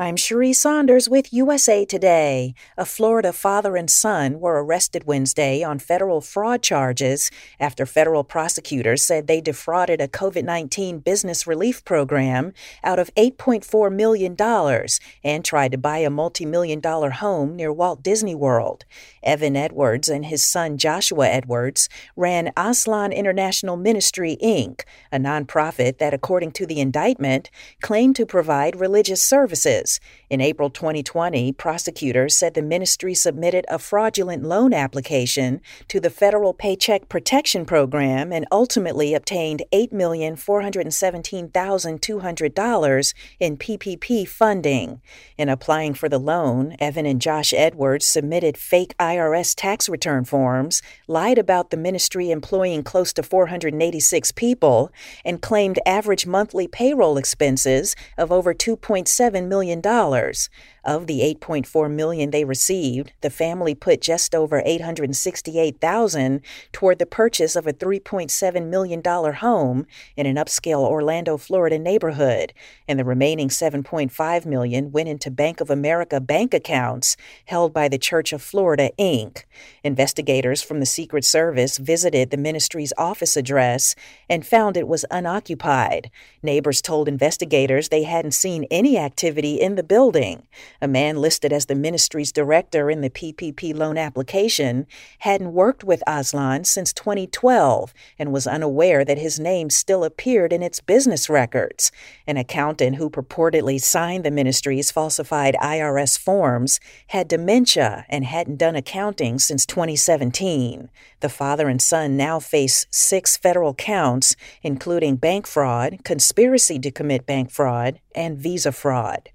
I'm Cherie Saunders with USA Today. A Florida father and son were arrested Wednesday on federal fraud charges after federal prosecutors said they defrauded a COVID 19 business relief program out of $8.4 million and tried to buy a multi million dollar home near Walt Disney World. Evan Edwards and his son Joshua Edwards ran Aslan International Ministry, Inc., a nonprofit that, according to the indictment, claimed to provide religious services. In April 2020, prosecutors said the ministry submitted a fraudulent loan application to the federal Paycheck Protection Program and ultimately obtained $8,417,200 in PPP funding. In applying for the loan, Evan and Josh Edwards submitted fake IRS tax return forms, lied about the ministry employing close to 486 people, and claimed average monthly payroll expenses of over $2.7 million million. Of the 8.4 million they received, the family put just over 868,000 toward the purchase of a 3.7 million dollar home in an upscale Orlando, Florida neighborhood, and the remaining 7.5 million went into Bank of America bank accounts held by the Church of Florida, Inc. Investigators from the Secret Service visited the ministry's office address and found it was unoccupied. Neighbors told investigators they hadn't seen any activity in the building. A man listed as the ministry's director in the PPP loan application hadn't worked with Aslan since 2012 and was unaware that his name still appeared in its business records. An accountant who purportedly signed the ministry's falsified IRS forms had dementia and hadn't done accounting since 2017. The father and son now face six federal counts, including bank fraud, conspiracy to commit bank fraud, and visa fraud.